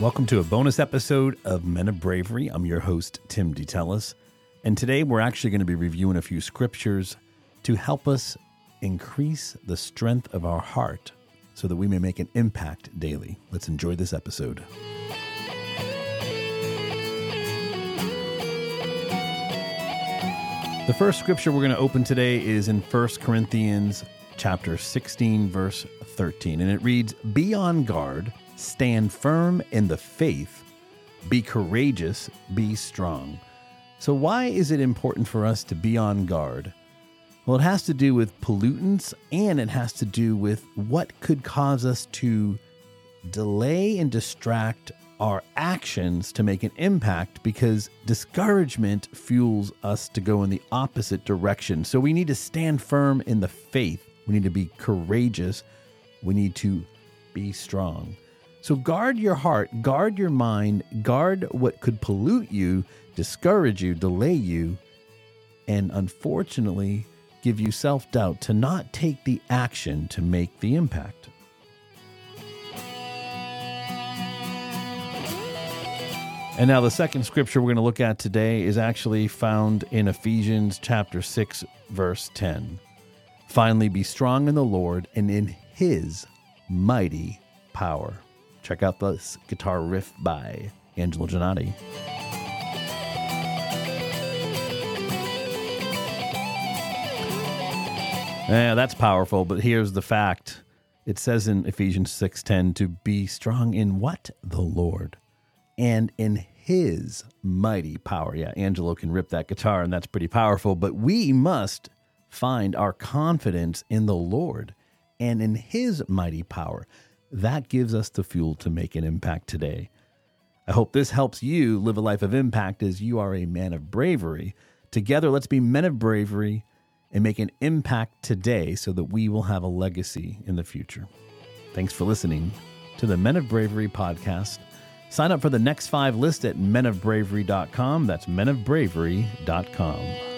Welcome to a bonus episode of Men of Bravery. I'm your host, Tim DeTellis. And today we're actually going to be reviewing a few scriptures to help us increase the strength of our heart so that we may make an impact daily. Let's enjoy this episode. The first scripture we're going to open today is in 1 Corinthians chapter 16 verse 13 and it reads, "Be on guard, stand firm in the faith, be courageous, be strong." So why is it important for us to be on guard? Well, it has to do with pollutants and it has to do with what could cause us to delay and distract our actions to make an impact because discouragement fuels us to go in the opposite direction. So we need to stand firm in the faith. We need to be courageous. We need to be strong. So guard your heart, guard your mind, guard what could pollute you, discourage you, delay you, and unfortunately give you self doubt to not take the action to make the impact. And now, the second scripture we're going to look at today is actually found in Ephesians chapter 6, verse 10. Finally, be strong in the Lord and in his mighty power. Check out this guitar riff by Angelo Janotti. Yeah, that's powerful, but here's the fact. It says in Ephesians 6:10 to be strong in what? The Lord and in his mighty power. Yeah, Angelo can rip that guitar, and that's pretty powerful, but we must find our confidence in the Lord and in his mighty power. That gives us the fuel to make an impact today. I hope this helps you live a life of impact as you are a man of bravery. Together, let's be men of bravery and make an impact today so that we will have a legacy in the future. Thanks for listening to the Men of Bravery podcast. Sign up for the next five list at menofbravery.com. That's menofbravery.com.